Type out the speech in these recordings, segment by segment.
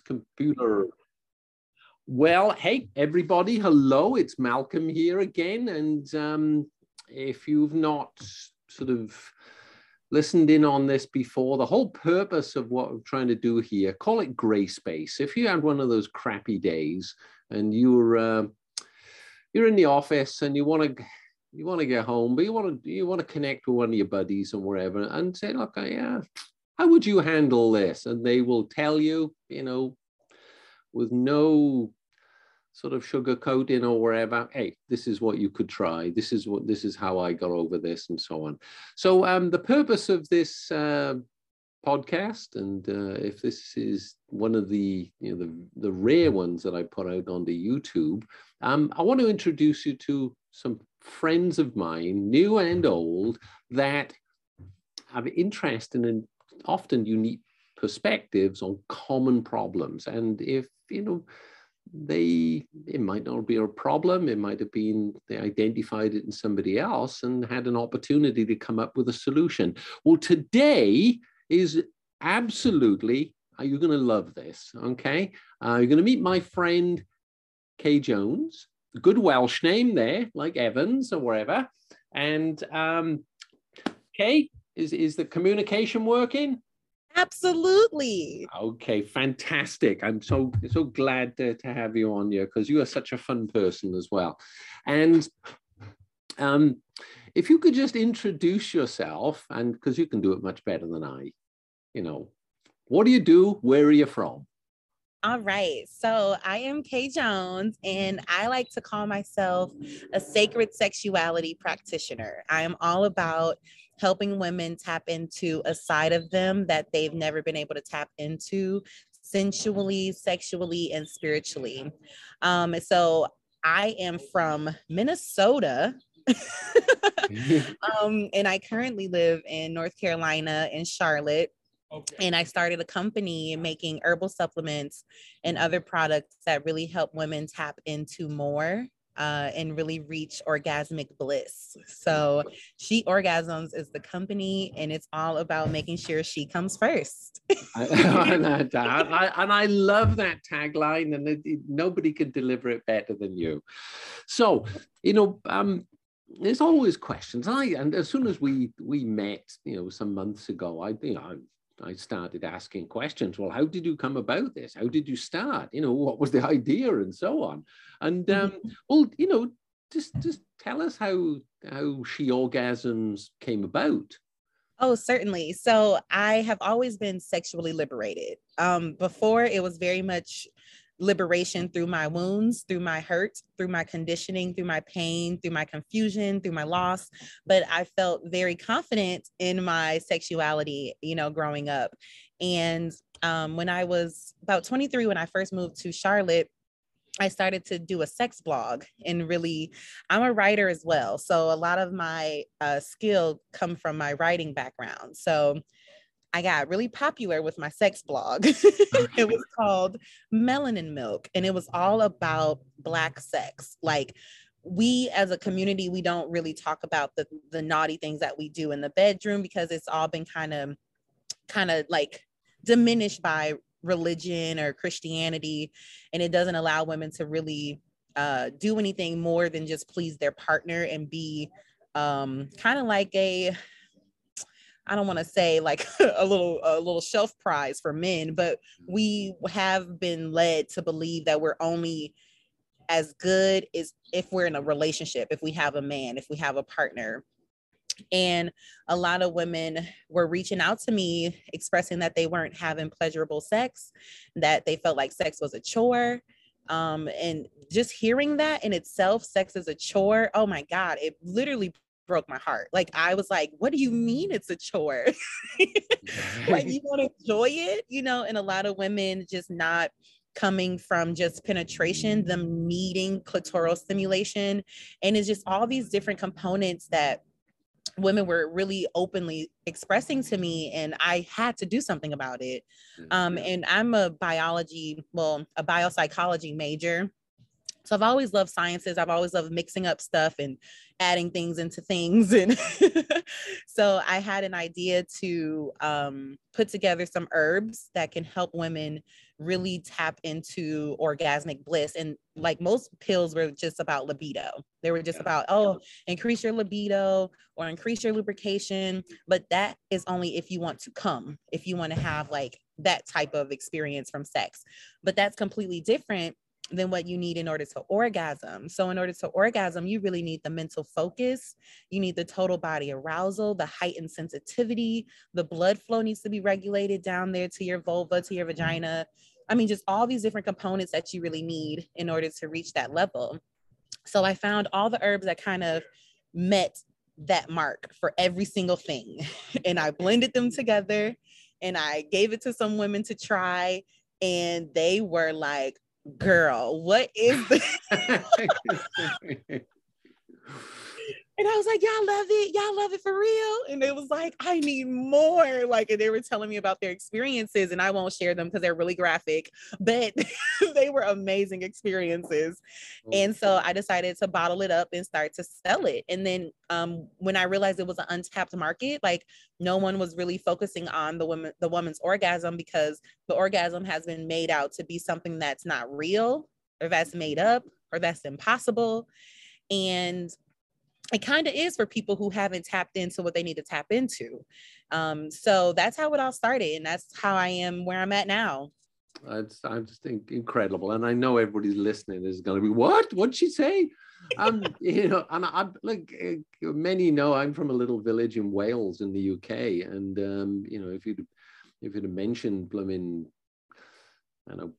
computer. Well, hey, everybody, hello. It's Malcolm here again. And um, if you've not sort of listened in on this before, the whole purpose of what I'm trying to do here, call it gray space. If you had one of those crappy days and you're uh, you're in the office and you want to you want to get home, but you want to you want to connect with one of your buddies or wherever and say, look, yeah, how would you handle this? And they will tell you, you know, with no sort of sugarcoating or wherever, hey, this is what you could try. This is what this is how I got over this, and so on. So um, the purpose of this uh, podcast, and uh, if this is one of the you know the, the rare ones that I put out onto YouTube, um, I want to introduce you to some friends of mine, new and old, that have interest in often unique perspectives on common problems. And if, you know, they, it might not be a problem, it might have been they identified it in somebody else and had an opportunity to come up with a solution. Well, today is absolutely, are you're going to love this, okay? Uh, you're going to meet my friend Kay Jones good Welsh name there, like Evans or wherever. And um, Kay, is, is the communication working? Absolutely. Okay, fantastic. I'm so so glad to, to have you on here because you are such a fun person as well. And um, if you could just introduce yourself, and because you can do it much better than I, you know, what do you do? Where are you from? All right. So I am Kay Jones, and I like to call myself a sacred sexuality practitioner. I am all about helping women tap into a side of them that they've never been able to tap into sensually, sexually, and spiritually. Um, so I am from Minnesota. um, and I currently live in North Carolina in Charlotte. Okay. And I started a company making herbal supplements and other products that really help women tap into more uh, and really reach orgasmic bliss. So, She Orgasms is the company, and it's all about making sure she comes first. I, I, and I love that tagline, and it, nobody can deliver it better than you. So, you know, um, there's always questions. I and as soon as we we met, you know, some months ago, I you know I started asking questions. Well, how did you come about this? How did you start? You know, what was the idea, and so on. And um, mm-hmm. well, you know, just just tell us how how she orgasms came about. Oh, certainly. So I have always been sexually liberated. Um, before it was very much liberation through my wounds, through my hurt, through my conditioning, through my pain, through my confusion, through my loss. But I felt very confident in my sexuality, you know, growing up. And um, when I was about 23, when I first moved to Charlotte, I started to do a sex blog and really, I'm a writer as well. So a lot of my uh, skill come from my writing background. So I got really popular with my sex blog. it was called Melanin Milk, and it was all about Black sex. Like, we as a community, we don't really talk about the, the naughty things that we do in the bedroom because it's all been kind of, kind of like diminished by religion or Christianity. And it doesn't allow women to really uh, do anything more than just please their partner and be um, kind of like a I don't want to say like a little a little shelf prize for men, but we have been led to believe that we're only as good as if we're in a relationship, if we have a man, if we have a partner. And a lot of women were reaching out to me expressing that they weren't having pleasurable sex, that they felt like sex was a chore. Um, and just hearing that in itself, sex is a chore, oh my God, it literally broke my heart. Like I was like, what do you mean it's a chore? like you want to enjoy it, you know, and a lot of women just not coming from just penetration, them needing clitoral stimulation. And it's just all these different components that women were really openly expressing to me and i had to do something about it um, and i'm a biology well a biopsychology major so I've always loved sciences. I've always loved mixing up stuff and adding things into things. And so I had an idea to um, put together some herbs that can help women really tap into orgasmic bliss. And like most pills were just about libido. They were just about, oh, increase your libido or increase your lubrication. But that is only if you want to come, if you want to have like that type of experience from sex. But that's completely different than what you need in order to orgasm. So, in order to orgasm, you really need the mental focus, you need the total body arousal, the heightened sensitivity, the blood flow needs to be regulated down there to your vulva, to your mm-hmm. vagina. I mean, just all these different components that you really need in order to reach that level. So, I found all the herbs that kind of met that mark for every single thing. and I blended them together and I gave it to some women to try. And they were like, girl, what is this? And I was like, y'all love it. Y'all love it for real. And it was like, I need more. Like, and they were telling me about their experiences, and I won't share them because they're really graphic, but they were amazing experiences. And so I decided to bottle it up and start to sell it. And then um, when I realized it was an untapped market, like no one was really focusing on the woman, the woman's orgasm because the orgasm has been made out to be something that's not real or that's made up or that's impossible. And it kind of is for people who haven't tapped into what they need to tap into. Um, so that's how it all started, and that's how I am where I'm at now. It's, I'm just incredible, and I know everybody's listening is going to be what? What'd she say? um, you know, and I like eh, many know I'm from a little village in Wales in the UK, and um, you know, if you'd if you'd mentioned blooming, I don't know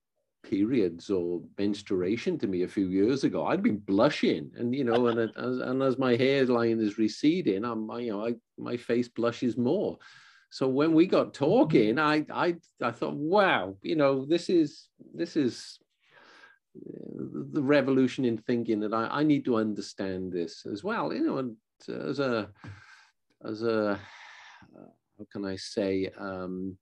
periods or menstruation to me a few years ago, I'd been blushing, and you know, and uh, as, and as my hairline is receding, I'm you know, I, my face blushes more. So when we got mm-hmm. talking, I I I thought, wow, you know, this is this is the revolution in thinking that I, I need to understand this as well. You know, and as a as a uh, how can I say um,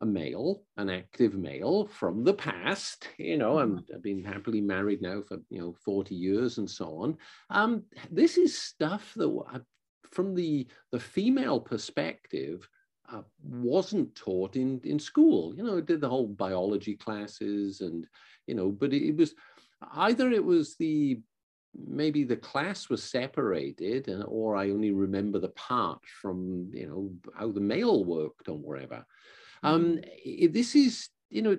a male, an active male from the past. You know, i have mm-hmm. been happily married now for you know 40 years and so on. Um, this is stuff that, from the the female perspective, uh, wasn't taught in in school. You know, did the whole biology classes and you know, but it, it was either it was the maybe the class was separated and, or i only remember the part from you know how the male worked or whatever um, mm-hmm. this is, you know,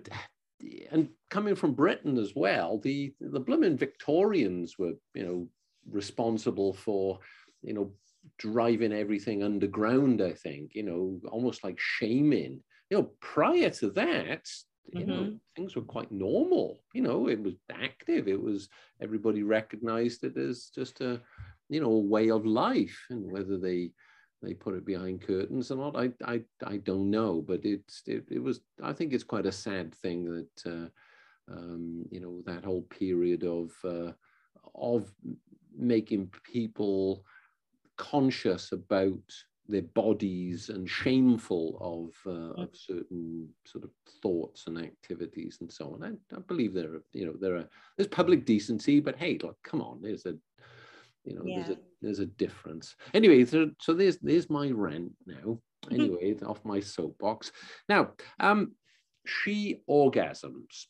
and coming from Britain as well, the the blooming Victorians were, you know, responsible for, you know, driving everything underground. I think, you know, almost like shaming. You know, prior to that, you mm-hmm. know, things were quite normal. You know, it was active. It was everybody recognized it as just a, you know, a way of life, and whether they they put it behind curtains or not. I I, I don't know, but it's it, it was. I think it's quite a sad thing that uh, um, you know that whole period of uh, of making people conscious about their bodies and shameful of uh, of certain sort of thoughts and activities and so on. I, I believe there are you know there are there's public decency, but hey, look, come on, there's a you know, yeah. there's a there's a difference. Anyway, so, so there's there's my rant now. Anyway, off my soapbox. Now, um, she orgasms.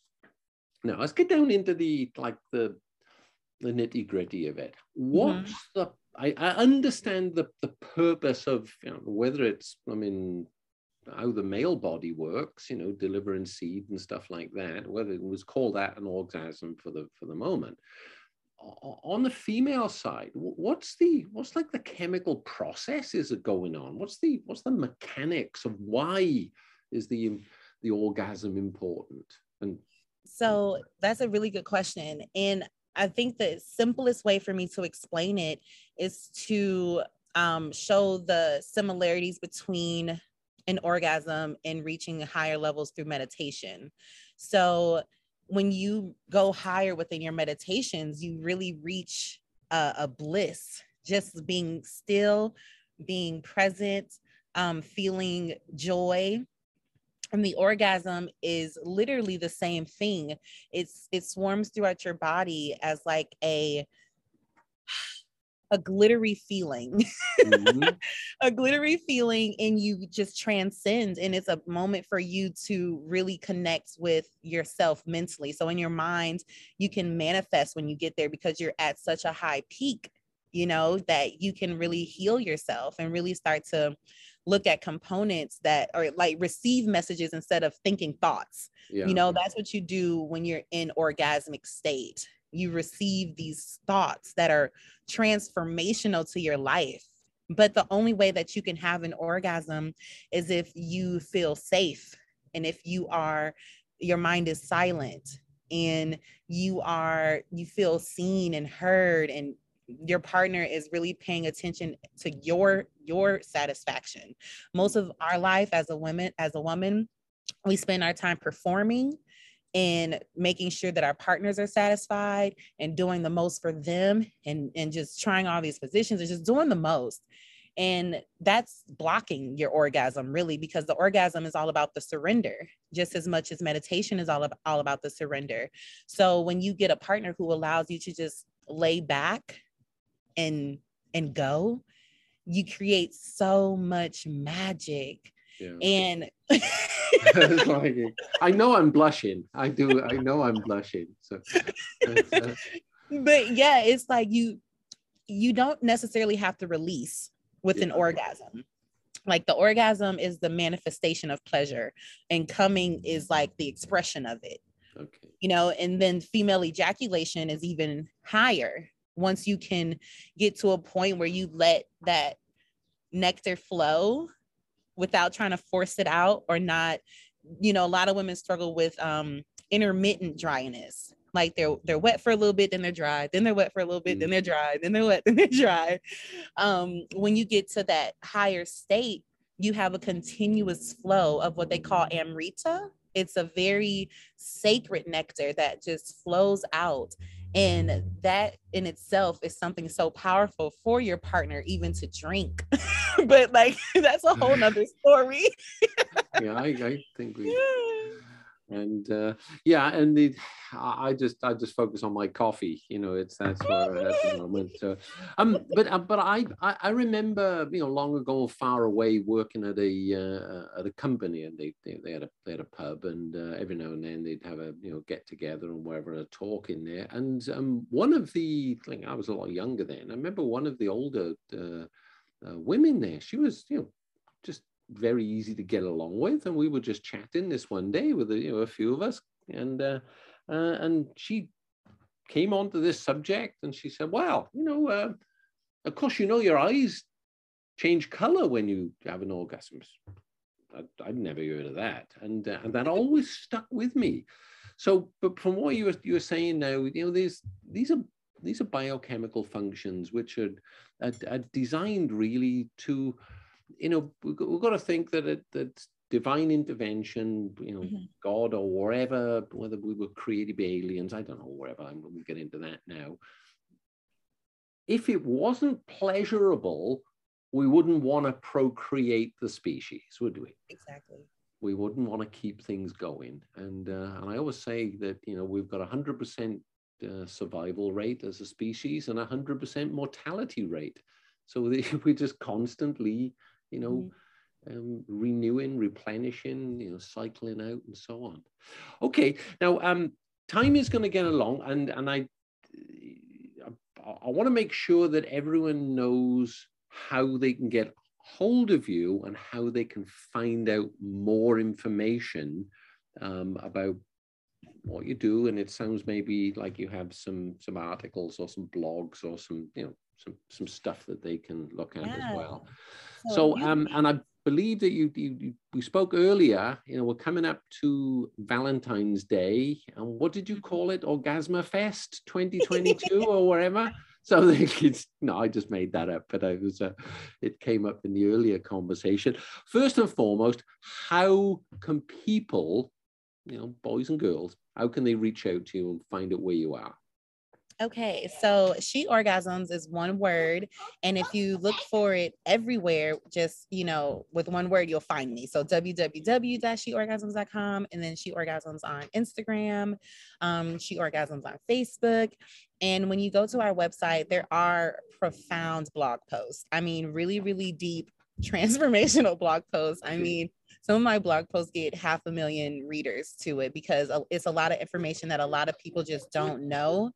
Now let's get down into the like the the nitty gritty of it. What's mm-hmm. the I, I understand the the purpose of you know whether it's I mean how the male body works, you know, delivering seed and stuff like that. Whether it was called that an orgasm for the for the moment, on the female side what's the what's like the chemical processes that going on? What's the what's the mechanics of why is the the orgasm important? And so that's a really good question and i think the simplest way for me to explain it is to um, show the similarities between an orgasm and reaching higher levels through meditation. So when you go higher within your meditations, you really reach a, a bliss, just being still, being present, um, feeling joy. and the orgasm is literally the same thing it's it swarms throughout your body as like a a glittery feeling mm-hmm. a glittery feeling and you just transcend and it's a moment for you to really connect with yourself mentally so in your mind you can manifest when you get there because you're at such a high peak you know that you can really heal yourself and really start to look at components that are like receive messages instead of thinking thoughts. Yeah. You know, that's what you do when you're in orgasmic state. You receive these thoughts that are transformational to your life. But the only way that you can have an orgasm is if you feel safe and if you are, your mind is silent and you are, you feel seen and heard and your partner is really paying attention to your your satisfaction most of our life as a woman as a woman we spend our time performing and making sure that our partners are satisfied and doing the most for them and and just trying all these positions and just doing the most and that's blocking your orgasm really because the orgasm is all about the surrender just as much as meditation is all, of, all about the surrender so when you get a partner who allows you to just lay back and and go you create so much magic yeah. and like, i know i'm blushing. I do i know i'm blushing so. But yeah it's like you you don't necessarily have to release with yeah. an orgasm. Like the orgasm is the manifestation of pleasure and coming is like the expression of it. Okay. You know and then female ejaculation is even higher once you can get to a point where you let that nectar flow without trying to force it out or not you know a lot of women struggle with um intermittent dryness. Like they're they're wet for a little bit then they're dry then they're wet for a little bit then mm. they're dry then they're wet then they're dry. Um when you get to that higher state you have a continuous flow of what they call amrita. It's a very sacred nectar that just flows out and mm-hmm. that in itself is something so powerful for your partner even to drink. But like that's a whole nother story. Yeah I, I think we yeah and uh, yeah, and the, I just I just focus on my coffee. You know, it's that's where at the moment. So, um, but uh, but I, I, remember you know long ago, far away, working at a uh, at a company, and they they, they had a they had a pub, and uh, every now and then they'd have a you know get together and wherever a talk in there. And um, one of the like I was a lot younger then. I remember one of the older uh, uh, women there. She was you know very easy to get along with. And we were just chatting this one day with you know a few of us, and uh, uh, and she came onto this subject, and she said, "Well, you know, uh, of course, you know your eyes change color when you have an orgasm." I, would never heard of that, and uh, and that always stuck with me. So, but from what you were you were saying now, you know, these these are these are biochemical functions which are, are, are designed really to you know, we've got, we've got to think that it, that divine intervention, you know, mm-hmm. God or wherever, whether we were created by aliens, I don't know, wherever, I'm going to get into that now. If it wasn't pleasurable, we wouldn't want to procreate the species, would we? Exactly. We wouldn't want to keep things going. And, uh, and I always say that, you know, we've got a 100% uh, survival rate as a species and a 100% mortality rate. So we're just constantly you know, mm-hmm. um, renewing, replenishing, you know, cycling out and so on. Okay, now um, time is going to get along, and and I I want to make sure that everyone knows how they can get hold of you and how they can find out more information um, about what you do and it sounds maybe like you have some some articles or some blogs or some you know some some stuff that they can look at yeah. as well so, so um, and I believe that you, you, you, we spoke earlier, you know, we're coming up to Valentine's Day. And what did you mm-hmm. call it? Orgasma Fest 2022 or whatever? So it's, no, I just made that up, but I was, uh, it came up in the earlier conversation. First and foremost, how can people, you know, boys and girls, how can they reach out to you and find out where you are? Okay, so she orgasms is one word. And if you look for it everywhere, just, you know, with one word, you'll find me. So www.sheorgasms.com and then she orgasms on Instagram. Um, she orgasms on Facebook. And when you go to our website, there are profound blog posts. I mean, really, really deep transformational blog posts. I mean, some of my blog posts get half a million readers to it because it's a lot of information that a lot of people just don't know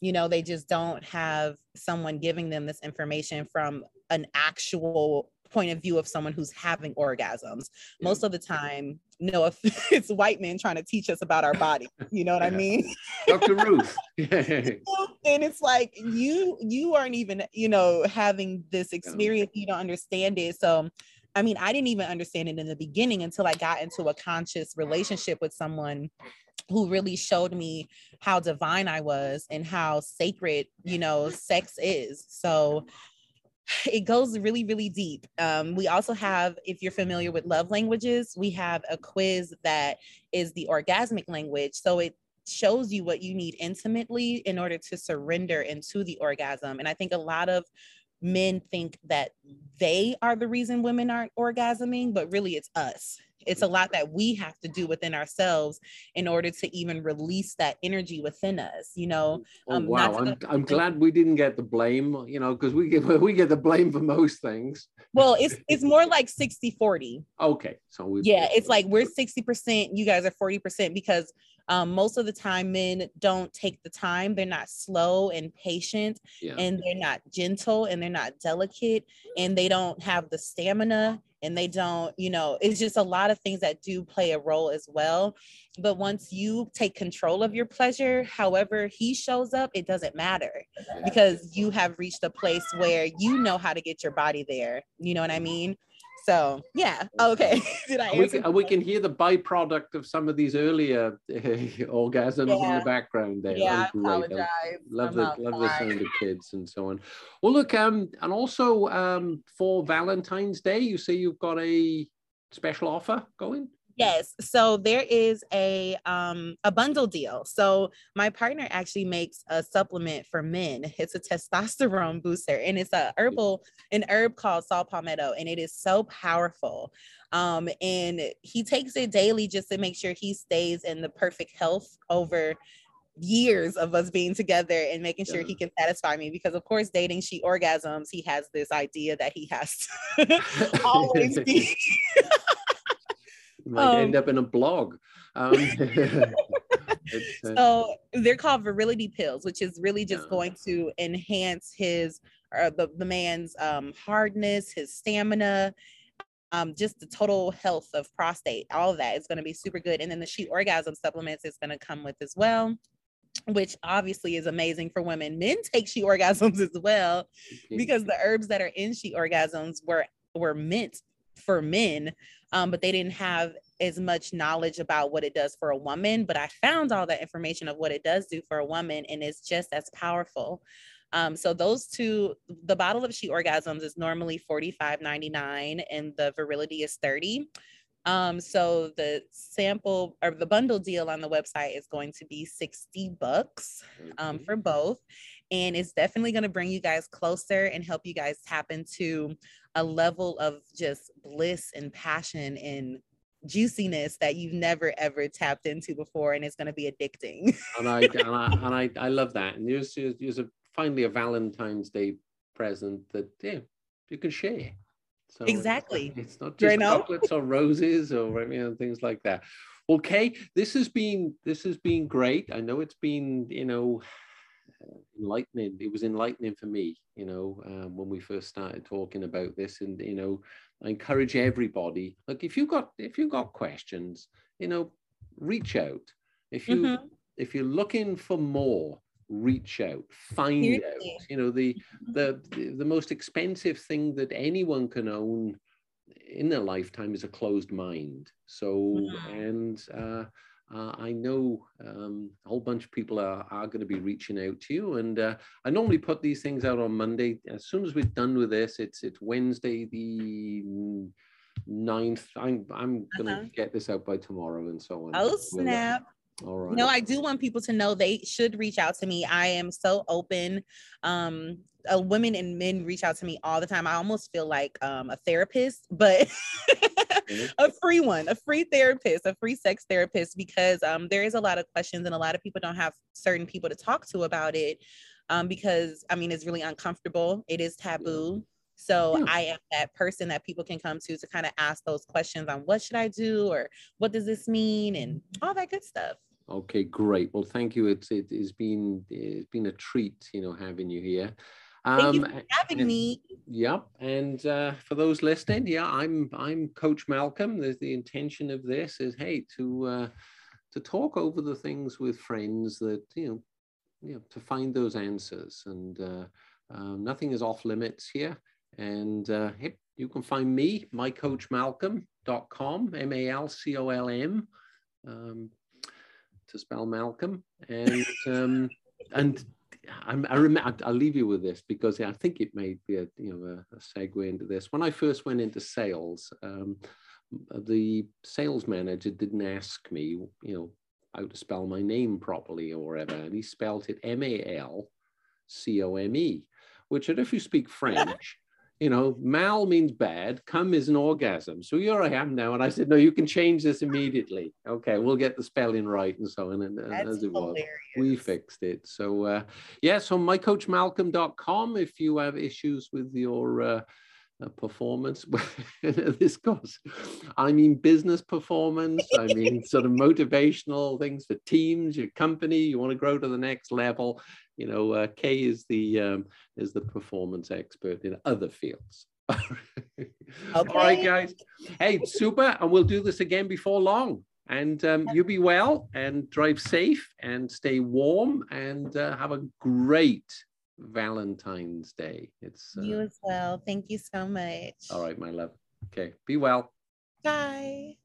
you know they just don't have someone giving them this information from an actual point of view of someone who's having orgasms. Most of the time no if it's white men trying to teach us about our body. You know what yeah. i mean? Dr ruth. And it's like you you aren't even you know having this experience. You don't understand it. So I mean, I didn't even understand it in the beginning until I got into a conscious relationship with someone who really showed me how divine I was and how sacred, you know, sex is. So it goes really, really deep. Um, we also have, if you're familiar with love languages, we have a quiz that is the orgasmic language. So it shows you what you need intimately in order to surrender into the orgasm. And I think a lot of men think that they are the reason women aren't orgasming, but really it's us. It's a lot that we have to do within ourselves in order to even release that energy within us, you know. Oh, um, wow, I'm, I'm glad we didn't get the blame, you know, because we get we get the blame for most things. Well, it's it's more like 60 40. Okay. So we yeah, it's like we're 60%, you guys are 40% because um, most of the time men don't take the time. They're not slow and patient yeah. and they're not gentle and they're not delicate and they don't have the stamina and they don't you know it's just a lot of things that do play a role as well. But once you take control of your pleasure however he shows up it doesn't matter because you have reached a place where you know how to get your body there. You know what i mean so yeah, okay. Did I? We can, we can hear the byproduct of some of these earlier uh, orgasms yeah. in the background there. Yeah, I apologize. love the love the sound of kids and so on. Well, look, um, and also um, for Valentine's Day, you say you've got a special offer going. Yes. So there is a um a bundle deal. So my partner actually makes a supplement for men. It's a testosterone booster and it's a herbal an herb called saw palmetto and it is so powerful. Um and he takes it daily just to make sure he stays in the perfect health over years of us being together and making sure yeah. he can satisfy me because of course dating she orgasms he has this idea that he has to always be might um, end up in a blog. Um, uh, so they're called virility pills, which is really just yeah. going to enhance his uh, the, the man's um, hardness, his stamina, um, just the total health of prostate. All of that is going to be super good. And then the she orgasm supplements is going to come with as well which obviously is amazing for women. Men take she orgasms as well because the herbs that are in she orgasms were were meant for men um, but they didn't have as much knowledge about what it does for a woman. But I found all that information of what it does do for a woman, and it's just as powerful. Um, so those two, the bottle of She Orgasms is normally $45.99 and the virility is 30. Um, so the sample or the bundle deal on the website is going to be 60 bucks um, for both. And it's definitely going to bring you guys closer and help you guys tap into a level of just bliss and passion and juiciness that you've never ever tapped into before and it's going to be addicting. And I and I and I, I love that. And there's there's a finally a Valentine's Day present that yeah you can share. So exactly. it's, it's not just chocolates or roses or you know things like that. Okay this has been this has been great. I know it's been you know enlightening. It was enlightening for me, you know, um, when we first started talking about this. And you know, I encourage everybody. Like, if you got if you got questions, you know, reach out. If you mm-hmm. if you're looking for more, reach out, find out. You know, the, the the most expensive thing that anyone can own in their lifetime is a closed mind. So, mm-hmm. and uh, uh, I know um, a whole bunch of people are, are going to be reaching out to you. And uh, I normally put these things out on Monday. As soon as we're done with this, it's it's Wednesday the 9th. I'm, I'm going to uh-huh. get this out by tomorrow and so on. Oh, snap. All right. Know, I do want people to know they should reach out to me. I am so open. Um, uh, women and men reach out to me all the time. I almost feel like um, a therapist, but a free one, a free therapist, a free sex therapist, because um, there is a lot of questions and a lot of people don't have certain people to talk to about it. Um, because I mean, it's really uncomfortable. It is taboo. So. I am that person that people can come to to kind of ask those questions on what should I do or what does this mean and all that good stuff. Okay, great. Well, thank you. It's it has been it's been a treat, you know, having you here. Thank you um, for having and, me. Yep. And uh, for those listening, yeah, I'm I'm Coach Malcolm. The, the intention of this is, hey, to uh, to talk over the things with friends that you know, you know, to find those answers. And uh, um, nothing is off limits here. And uh, hey, you can find me, mycoachmalcolm.com, M-A-L-C-O-L-M, um, to spell Malcolm. And um, and I'm, I remember, I'll leave you with this because I think it may be a, you know, a, a segue into this. When I first went into sales, um, the sales manager didn't ask me, you know, how to spell my name properly or whatever. And he spelled it M-A-L-C-O-M-E, which if you speak French, you know, mal means bad, come is an orgasm. So here I am now. And I said, no, you can change this immediately. Okay, we'll get the spelling right and so on. And, and as it was, we fixed it. So uh, yeah, so mycoachmalcolm.com if you have issues with your uh, uh, performance. this goes, I mean, business performance. I mean, sort of motivational things for teams, your company. You want to grow to the next level. You know, uh, Kay is the um, is the performance expert in other fields. okay. All right, guys. Hey, super, and we'll do this again before long. And um, you be well and drive safe and stay warm and uh, have a great Valentine's Day. It's uh, you as well. Thank you so much. All right, my love. Okay, be well. Bye.